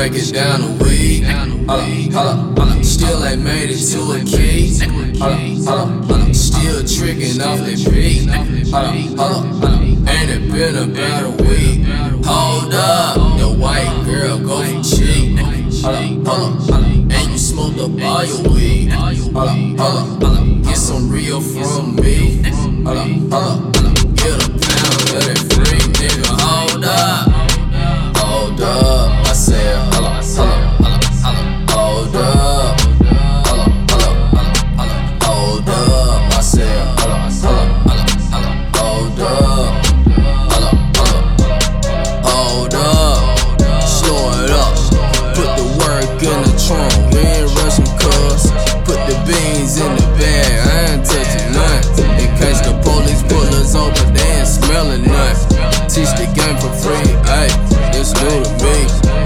break it down the hold up, hold up. Still ain't made it to a key. Up, hold up. Still tricking off that beat. Up, hold up. Ain't it been about a week? Hold up, the white girl go for cheap. Up, hold up. And you smoked up all your weed. Up, hold up. Get some real from me. Up, hold up. Get a free. Ayy, it's new to me.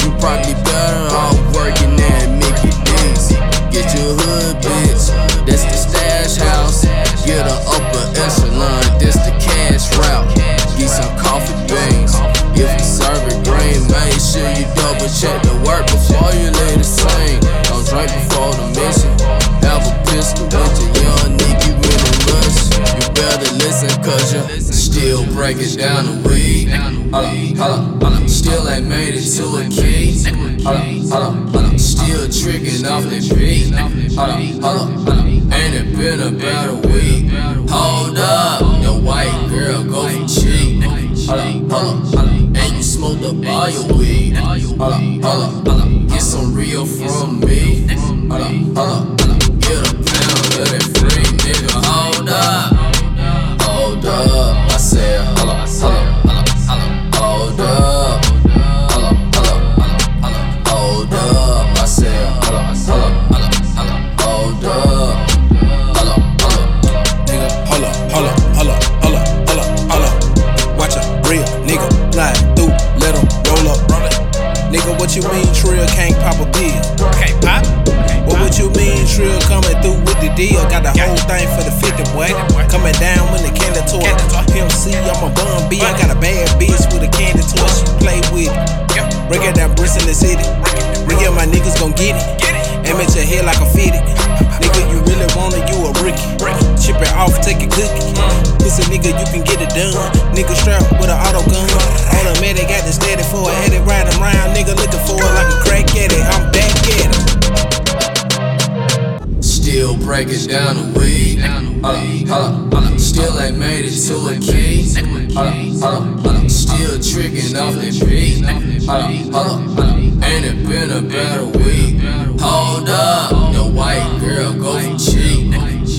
You probably better off working at Mickey D's. Get your hood, bitch. That's the stash house. Get a upper echelon. This the cash route. Get some coffee beans. If you serve it green, make sure you double check the work before you still it down the weed. Hold up, hold up. Still ain't made it to a key. Hold up, hold up, hold up. Still tricking off that beat. Hold up, hold up, hold up. Ain't it been about a week? Hold up, the white girl go cheap. Hold up, hold up, hold up. And you smoked up all your weed. Hold up, said, hold up, hold up, hold up, hold up. Hold up, hold up. Nigga, hold up, hold up, hold up, hold up, hold up, hold up. Watch a real nigga slide through, let him roll up. Nigga, what you mean Trill can't pop a bill? Can't pop. What would you mean Trill coming through with the deal? Got the whole thing for the 50 boy. Coming down At your head like a fitted. Nigga, you really want it, you a rookie. Chip it off, take a cookie. Nigga, you can get it done. Nigga strapped with an auto gun. Automatic, got the steady for it. Headed riding around, nigga looking for it like a crack addict. I'm back at it. Still breaking down the hold up, hold up. Still ain't made it to a key. Up, hold up. Still tricking off that beat. Hold up, hold up, hold up.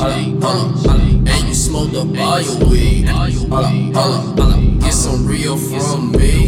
And you smoked a bottle weed. Get some real from me.